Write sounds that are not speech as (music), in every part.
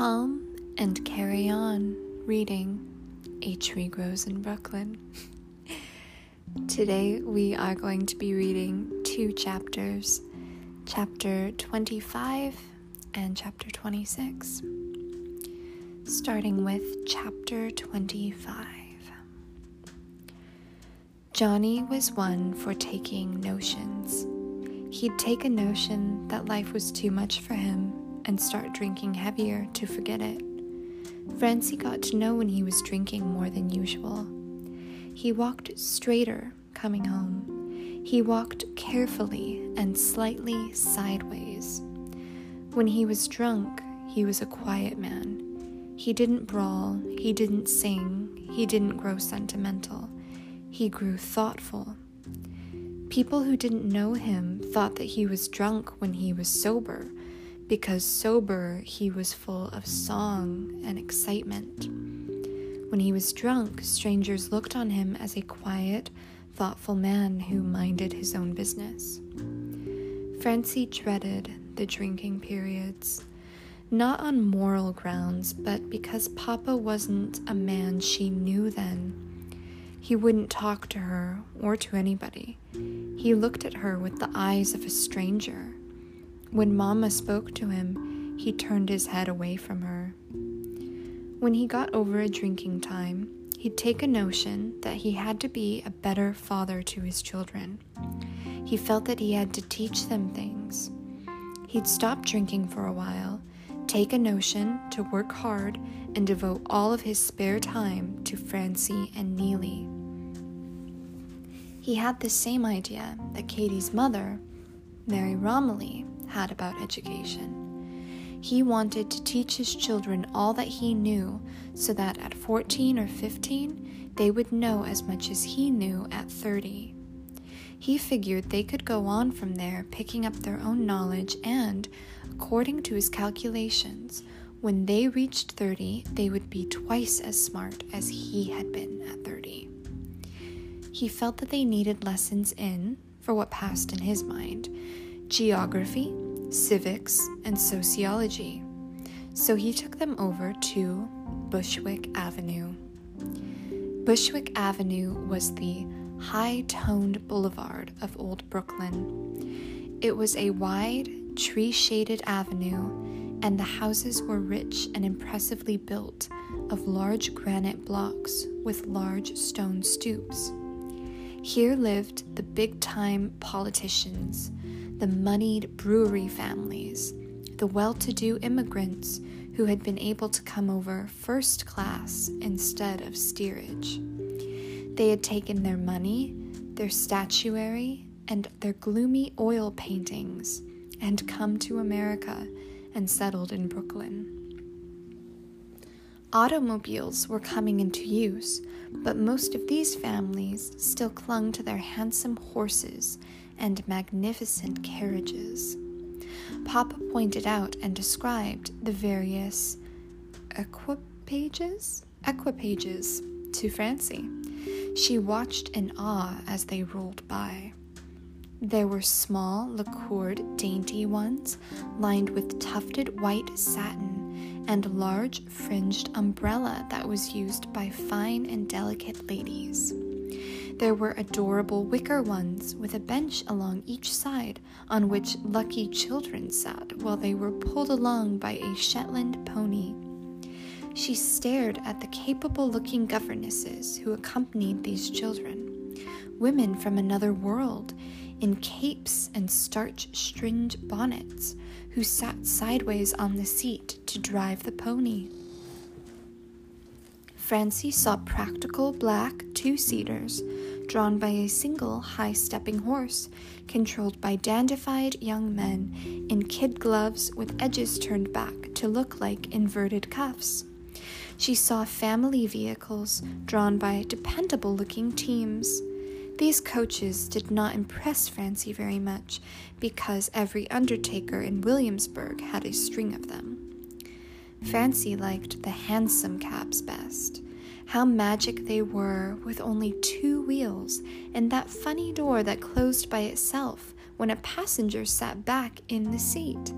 calm and carry on reading A Tree Grows in Brooklyn. (laughs) Today we are going to be reading two chapters, chapter 25 and chapter 26. Starting with chapter 25. Johnny was one for taking notions. He'd take a notion that life was too much for him and start drinking heavier to forget it. Francie got to know when he was drinking more than usual. He walked straighter coming home. He walked carefully and slightly sideways. When he was drunk, he was a quiet man. He didn't brawl, he didn't sing, he didn't grow sentimental. He grew thoughtful. People who didn't know him thought that he was drunk when he was sober because sober he was full of song and excitement. When he was drunk, strangers looked on him as a quiet, thoughtful man who minded his own business. Francie dreaded the drinking periods, not on moral grounds, but because Papa wasn't a man she knew then. He wouldn't talk to her or to anybody. He looked at her with the eyes of a stranger. When Mama spoke to him, he turned his head away from her. When he got over a drinking time, he'd take a notion that he had to be a better father to his children. He felt that he had to teach them things. He'd stop drinking for a while, take a notion to work hard, and devote all of his spare time to Francie and Neely. He had the same idea that Katie's mother, Mary Rommely, had about education. He wanted to teach his children all that he knew so that at 14 or 15 they would know as much as he knew at 30. He figured they could go on from there, picking up their own knowledge, and, according to his calculations, when they reached 30, they would be twice as smart as he had been at 30. He felt that they needed lessons in, for what passed in his mind, geography, civics, and sociology, so he took them over to Bushwick Avenue. Bushwick Avenue was the high toned boulevard of Old Brooklyn. It was a wide, tree shaded avenue, and the houses were rich and impressively built of large granite blocks with large stone stoops. Here lived the big time politicians the moneyed brewery families, the well to do immigrants who had been able to come over first class instead of steerage. They had taken their money, their statuary, and their gloomy oil paintings and come to America and settled in Brooklyn. Automobiles were coming into use, but most of these families still clung to their handsome horses and magnificent carriages. Papa pointed out and described the various equipages, equipages to Francie. She watched in awe as they rolled by. There were small, lacquered, dainty ones lined with tufted white satin and large fringed umbrella that was used by fine and delicate ladies. There were adorable wicker ones with a bench along each side on which lucky children sat while they were pulled along by a Shetland pony. She stared at the capable looking governesses who accompanied these children, women from another world, in capes and starch stringed bonnets, who sat sideways on the seat to drive the pony. Francie saw practical black two seaters drawn by a single high stepping horse, controlled by dandified young men in kid gloves with edges turned back to look like inverted cuffs. She saw family vehicles drawn by dependable looking teams. These coaches did not impress Francie very much because every undertaker in Williamsburg had a string of them. Francie liked the hansom cabs best how magic they were with only two wheels and that funny door that closed by itself when a passenger sat back in the seat.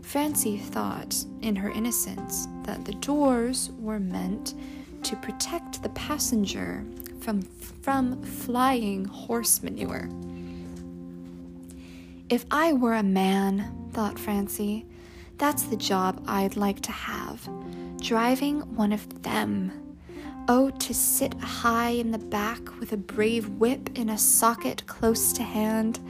Francie thought, in her innocence, that the doors were meant to protect the passenger from, from flying horse manure. If I were a man, thought Francie, that's the job I'd like to have driving one of them. Oh, to sit high in the back with a brave whip in a socket close to hand.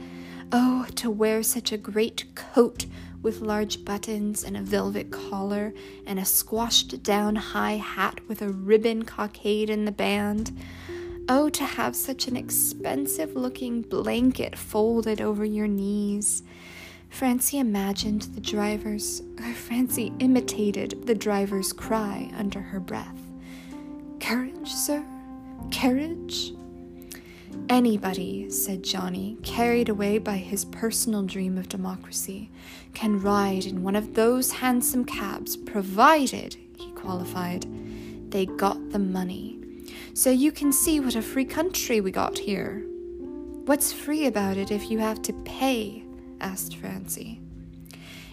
Oh, to wear such a great coat with large buttons and a velvet collar and a squashed down high hat with a ribbon cockade in the band. Oh, to have such an expensive looking blanket folded over your knees. Francie imagined the driver's, (laughs) Francie imitated the driver's cry under her breath. Carriage, sir? Carriage? Anybody, said Johnny, carried away by his personal dream of democracy, can ride in one of those hansom cabs, provided, he qualified, they got the money. So you can see what a free country we got here. What's free about it if you have to pay? asked Francie.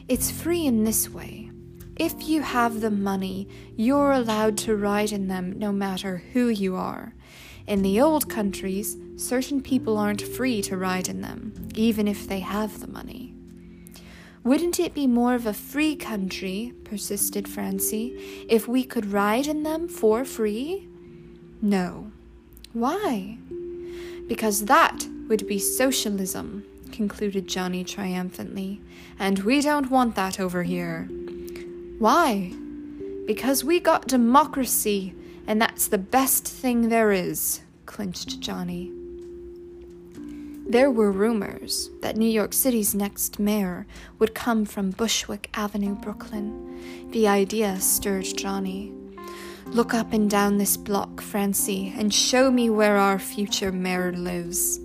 It's free in this way. If you have the money, you're allowed to ride in them no matter who you are. In the old countries, certain people aren't free to ride in them, even if they have the money. Wouldn't it be more of a free country, persisted Francie, if we could ride in them for free? No. Why? Because that would be socialism, concluded Johnny triumphantly, and we don't want that over here. Why? Because we got democracy, and that's the best thing there is, clinched Johnny. There were rumors that New York City's next mayor would come from Bushwick Avenue, Brooklyn. The idea stirred Johnny. Look up and down this block, Francie, and show me where our future mayor lives.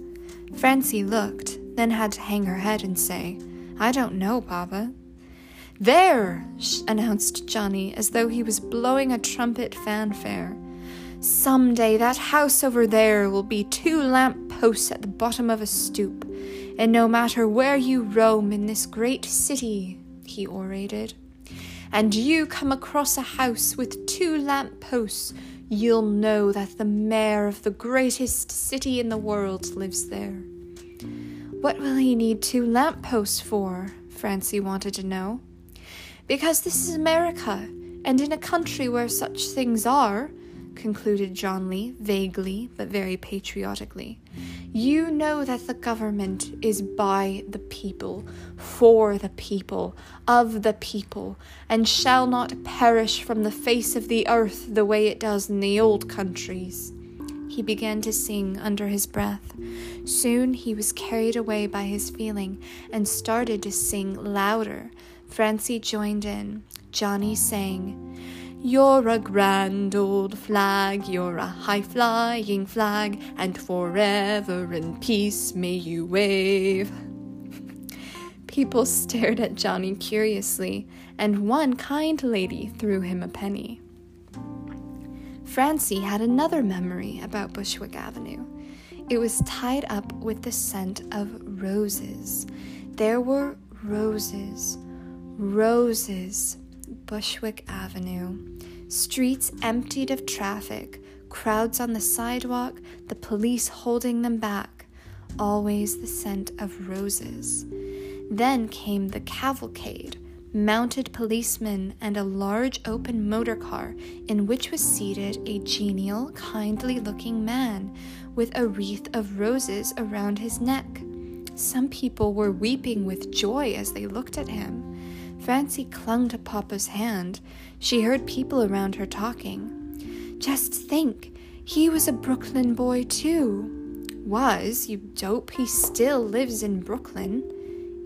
Francie looked, then had to hang her head and say, I don't know, Papa. There, announced Johnny as though he was blowing a trumpet fanfare. Some day that house over there will be two lamp posts at the bottom of a stoop, and no matter where you roam in this great city, he orated, and you come across a house with two lamp posts, you'll know that the mayor of the greatest city in the world lives there. What will he need two lamp posts for? Francie wanted to know. Because this is America, and in a country where such things are, concluded Johnny, vaguely but very patriotically, you know that the government is by the people, for the people, of the people, and shall not perish from the face of the earth the way it does in the old countries. He began to sing under his breath. Soon he was carried away by his feeling and started to sing louder Francie joined in. Johnny sang, You're a grand old flag, you're a high flying flag, and forever in peace may you wave. People stared at Johnny curiously, and one kind lady threw him a penny. Francie had another memory about Bushwick Avenue. It was tied up with the scent of roses. There were roses, Roses, Bushwick Avenue. Streets emptied of traffic, crowds on the sidewalk, the police holding them back. Always the scent of roses. Then came the cavalcade, mounted policemen, and a large open motor car in which was seated a genial, kindly looking man with a wreath of roses around his neck. Some people were weeping with joy as they looked at him. Francie clung to Papa's hand. She heard people around her talking. Just think, he was a Brooklyn boy too. Was, you dope, he still lives in Brooklyn.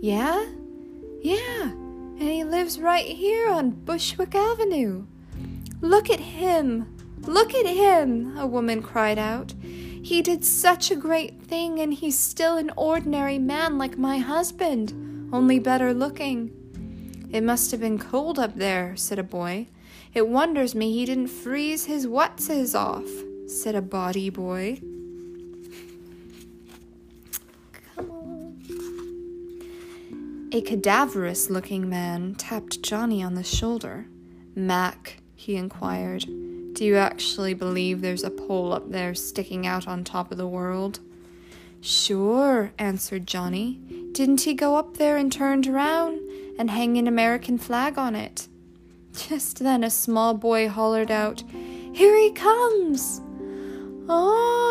Yeah? Yeah, and he lives right here on Bushwick Avenue. Look at him! Look at him! A woman cried out. He did such a great thing, and he's still an ordinary man like my husband, only better looking. It must have been cold up there, said a boy. It wonders me he didn't freeze his whatses off, said a body boy. Come on. A cadaverous looking man tapped Johnny on the shoulder. Mac, he inquired, do you actually believe there's a pole up there sticking out on top of the world? Sure, answered Johnny. Didn't he go up there and turned around and hang an American flag on it? Just then a small boy hollered out, Here he comes! Oh!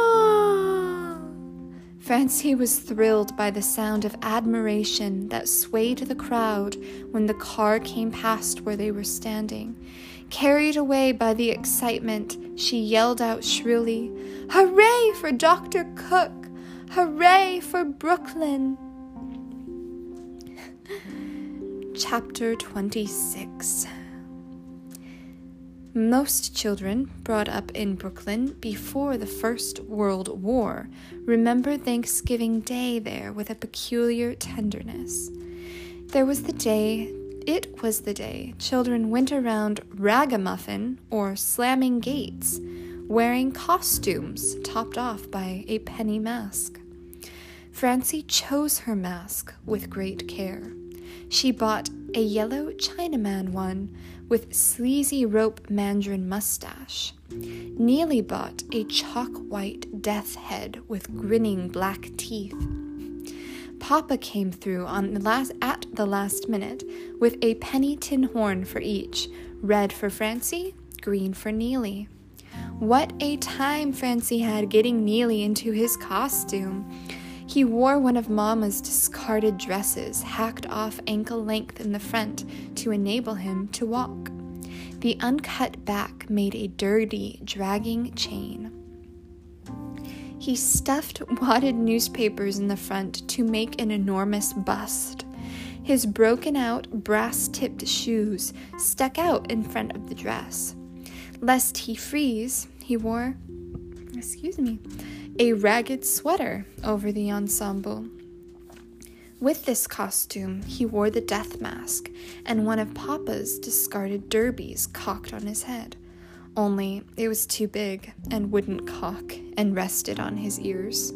Francie was thrilled by the sound of admiration that swayed the crowd when the car came past where they were standing. Carried away by the excitement, she yelled out shrilly, Hooray for Dr. Cook! Hooray for Brooklyn! Chapter 26 Most children brought up in Brooklyn before the First World War remember Thanksgiving Day there with a peculiar tenderness. There was the day, it was the day, children went around ragamuffin or slamming gates, wearing costumes topped off by a penny mask. Francie chose her mask with great care. She bought a yellow Chinaman one with sleazy rope mandarin mustache. Neely bought a chalk white death head with grinning black teeth. Papa came through on the last, at the last minute with a penny tin horn for each, red for Francie, green for Neely. What a time Francie had getting Neely into his costume! He wore one of Mamma's discarded dresses, hacked off ankle length in the front to enable him to walk. The uncut back made a dirty, dragging chain. He stuffed wadded newspapers in the front to make an enormous bust. His broken out, brass tipped shoes stuck out in front of the dress. Lest he freeze, he wore, excuse me, a ragged sweater over the ensemble. With this costume, he wore the death mask and one of Papa's discarded derbies cocked on his head. Only it was too big and wouldn't cock and rested on his ears.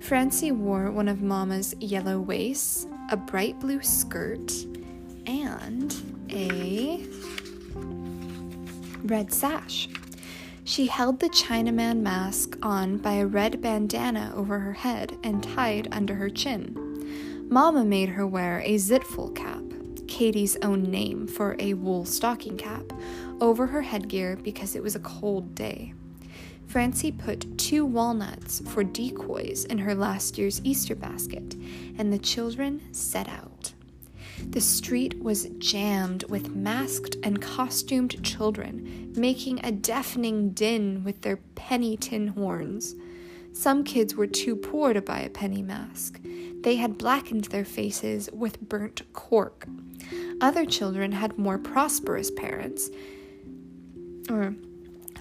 Francie wore one of Mama's yellow waists, a bright blue skirt, and a red sash. She held the Chinaman mask on by a red bandana over her head and tied under her chin. Mamma made her wear a zitful cap, Katie's own name for a wool stocking cap, over her headgear because it was a cold day. Francie put two walnuts for decoys in her last year's Easter basket, and the children set out. The street was jammed with masked and costumed children, making a deafening din with their penny tin horns. Some kids were too poor to buy a penny mask. They had blackened their faces with burnt cork. Other children had more prosperous parents, or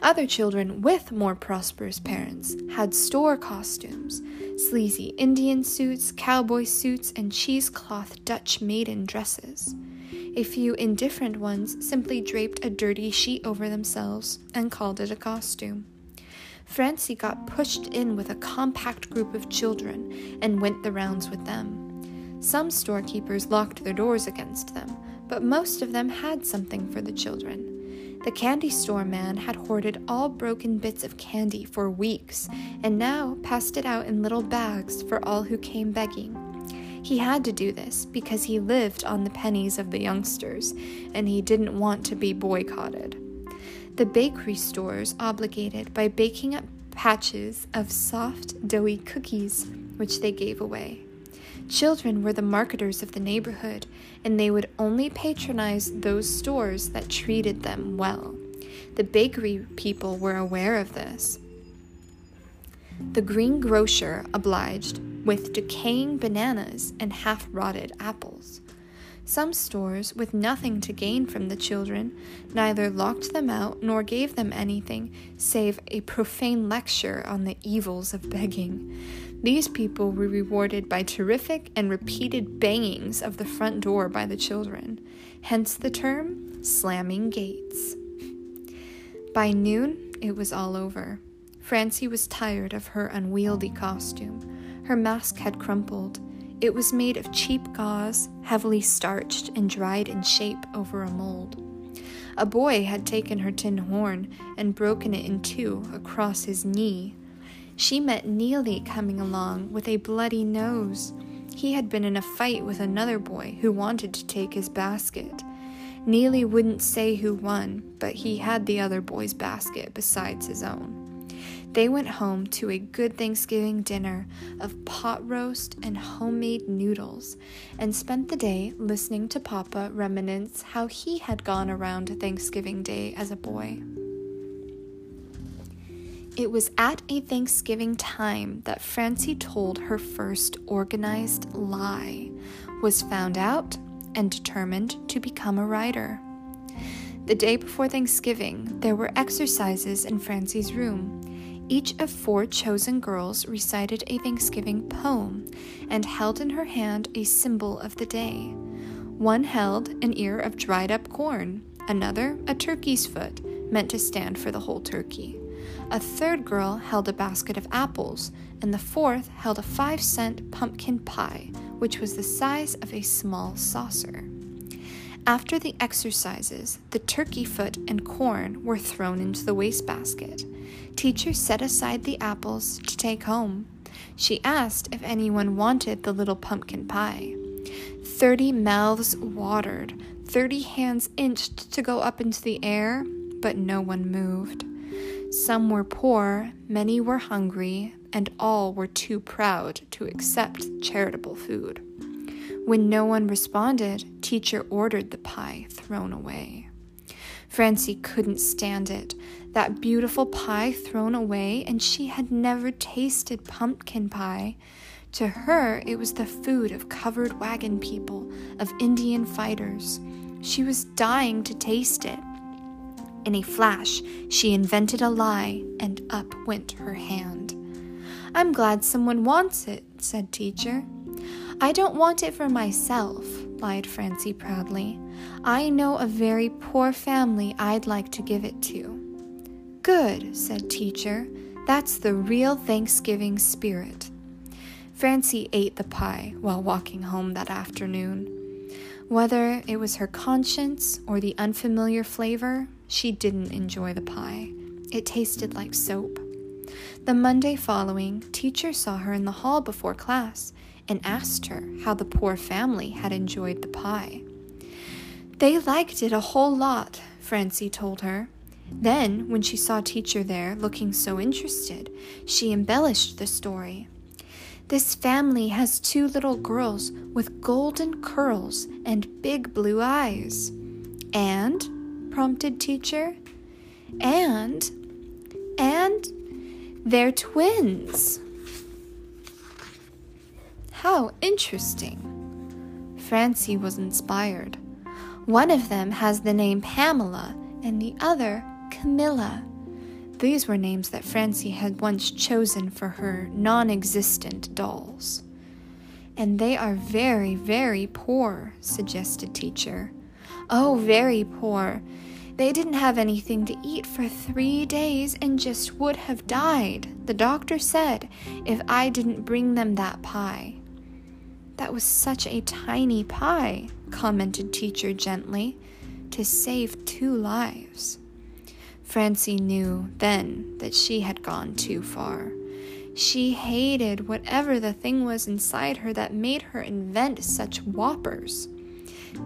other children with more prosperous parents had store costumes sleazy Indian suits, cowboy suits, and cheesecloth Dutch maiden dresses. A few indifferent ones simply draped a dirty sheet over themselves and called it a costume. Francie got pushed in with a compact group of children and went the rounds with them. Some storekeepers locked their doors against them, but most of them had something for the children. The candy store man had hoarded all broken bits of candy for weeks and now passed it out in little bags for all who came begging. He had to do this because he lived on the pennies of the youngsters and he didn't want to be boycotted. The bakery stores obligated by baking up patches of soft, doughy cookies, which they gave away. Children were the marketers of the neighborhood, and they would only patronize those stores that treated them well. The bakery people were aware of this. The greengrocer obliged with decaying bananas and half rotted apples. Some stores, with nothing to gain from the children, neither locked them out nor gave them anything save a profane lecture on the evils of begging. These people were rewarded by terrific and repeated bangings of the front door by the children, hence the term slamming gates. By noon, it was all over. Francie was tired of her unwieldy costume. Her mask had crumpled. It was made of cheap gauze, heavily starched and dried in shape over a mold. A boy had taken her tin horn and broken it in two across his knee. She met Neely coming along with a bloody nose. He had been in a fight with another boy who wanted to take his basket. Neely wouldn't say who won, but he had the other boy's basket besides his own. They went home to a good Thanksgiving dinner of pot roast and homemade noodles and spent the day listening to Papa reminisce how he had gone around Thanksgiving Day as a boy. It was at a Thanksgiving time that Francie told her first organized lie, was found out, and determined to become a writer. The day before Thanksgiving, there were exercises in Francie's room. Each of four chosen girls recited a Thanksgiving poem and held in her hand a symbol of the day. One held an ear of dried up corn, another a turkey's foot, meant to stand for the whole turkey. A third girl held a basket of apples, and the fourth held a five cent pumpkin pie, which was the size of a small saucer. After the exercises, the turkey foot and corn were thrown into the wastebasket. Teacher set aside the apples to take home. She asked if anyone wanted the little pumpkin pie. Thirty mouths watered, thirty hands inched to go up into the air, but no one moved. Some were poor, many were hungry, and all were too proud to accept charitable food. When no one responded, teacher ordered the pie thrown away. Francie couldn't stand it. That beautiful pie thrown away, and she had never tasted pumpkin pie. To her, it was the food of covered wagon people, of Indian fighters. She was dying to taste it. In a flash, she invented a lie, and up went her hand. I'm glad someone wants it, said teacher. I don't want it for myself, lied Francie proudly. I know a very poor family I'd like to give it to. Good, said teacher. That's the real Thanksgiving spirit. Francie ate the pie while walking home that afternoon. Whether it was her conscience or the unfamiliar flavor, she didn't enjoy the pie. It tasted like soap. The Monday following, teacher saw her in the hall before class and asked her how the poor family had enjoyed the pie. They liked it a whole lot, Francie told her. Then, when she saw teacher there looking so interested, she embellished the story. This family has two little girls with golden curls and big blue eyes. And, prompted teacher, and, and they're twins. How interesting. Francie was inspired. One of them has the name Pamela and the other Camilla. These were names that Francie had once chosen for her non existent dolls. And they are very, very poor, suggested teacher. Oh, very poor. They didn't have anything to eat for three days and just would have died, the doctor said, if I didn't bring them that pie. That was such a tiny pie, commented teacher gently, to save two lives. Francie knew then that she had gone too far. She hated whatever the thing was inside her that made her invent such whoppers.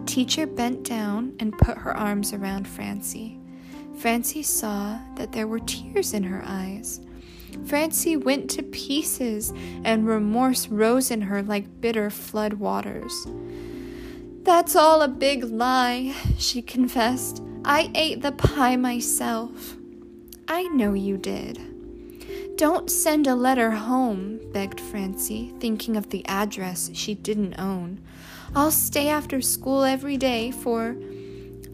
Teacher bent down and put her arms around Francie. Francie saw that there were tears in her eyes. Francie went to pieces, and remorse rose in her like bitter flood waters. That's all a big lie, she confessed. I ate the pie myself. I know you did. Don't send a letter home, begged Francie, thinking of the address she didn't own. I'll stay after school every day, for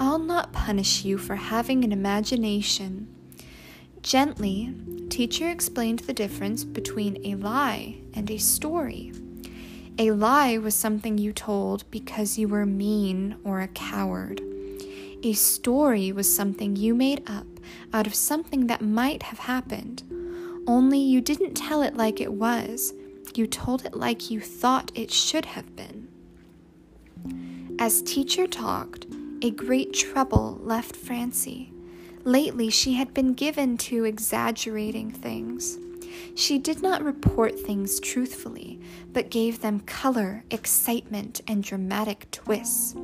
I'll not punish you for having an imagination. Gently, teacher explained the difference between a lie and a story. A lie was something you told because you were mean or a coward. A story was something you made up out of something that might have happened, only you didn't tell it like it was. You told it like you thought it should have been. As teacher talked, a great trouble left Francie. Lately, she had been given to exaggerating things. She did not report things truthfully, but gave them color, excitement, and dramatic twists.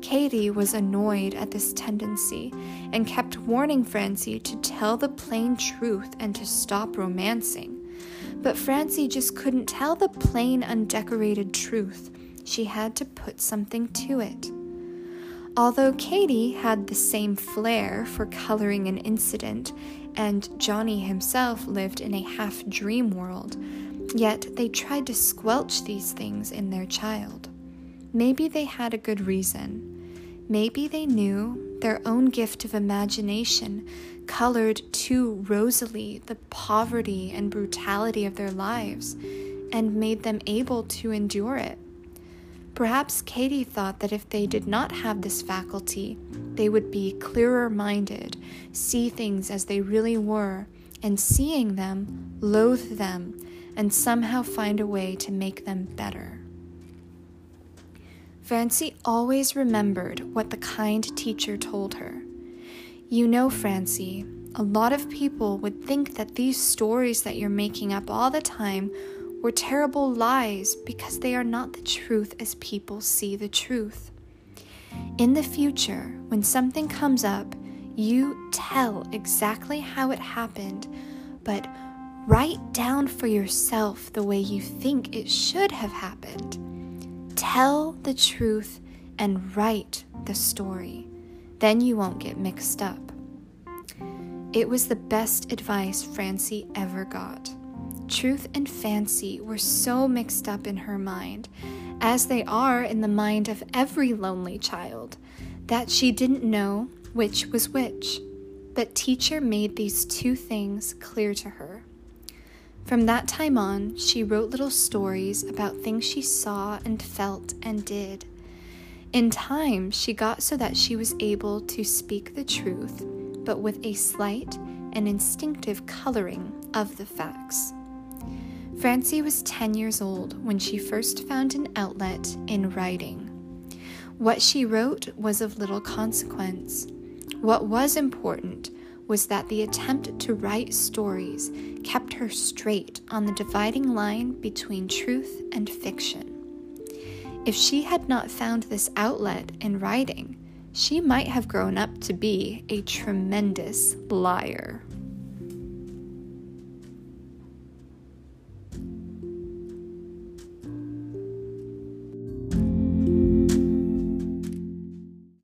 Katie was annoyed at this tendency and kept warning Francie to tell the plain truth and to stop romancing. But Francie just couldn't tell the plain, undecorated truth. She had to put something to it. Although Katie had the same flair for coloring an incident, and Johnny himself lived in a half dream world, yet they tried to squelch these things in their child. Maybe they had a good reason. Maybe they knew their own gift of imagination colored too rosily the poverty and brutality of their lives and made them able to endure it. Perhaps Katie thought that if they did not have this faculty, they would be clearer minded, see things as they really were, and seeing them, loathe them, and somehow find a way to make them better. Francie always remembered what the kind teacher told her. You know, Francie, a lot of people would think that these stories that you're making up all the time were terrible lies because they are not the truth as people see the truth. In the future, when something comes up, you tell exactly how it happened, but write down for yourself the way you think it should have happened. Tell the truth and write the story. Then you won't get mixed up. It was the best advice Francie ever got. Truth and fancy were so mixed up in her mind, as they are in the mind of every lonely child, that she didn't know which was which. But teacher made these two things clear to her. From that time on, she wrote little stories about things she saw and felt and did. In time, she got so that she was able to speak the truth, but with a slight and instinctive coloring of the facts. Francie was 10 years old when she first found an outlet in writing. What she wrote was of little consequence. What was important was that the attempt to write stories kept her straight on the dividing line between truth and fiction. If she had not found this outlet in writing, she might have grown up to be a tremendous liar.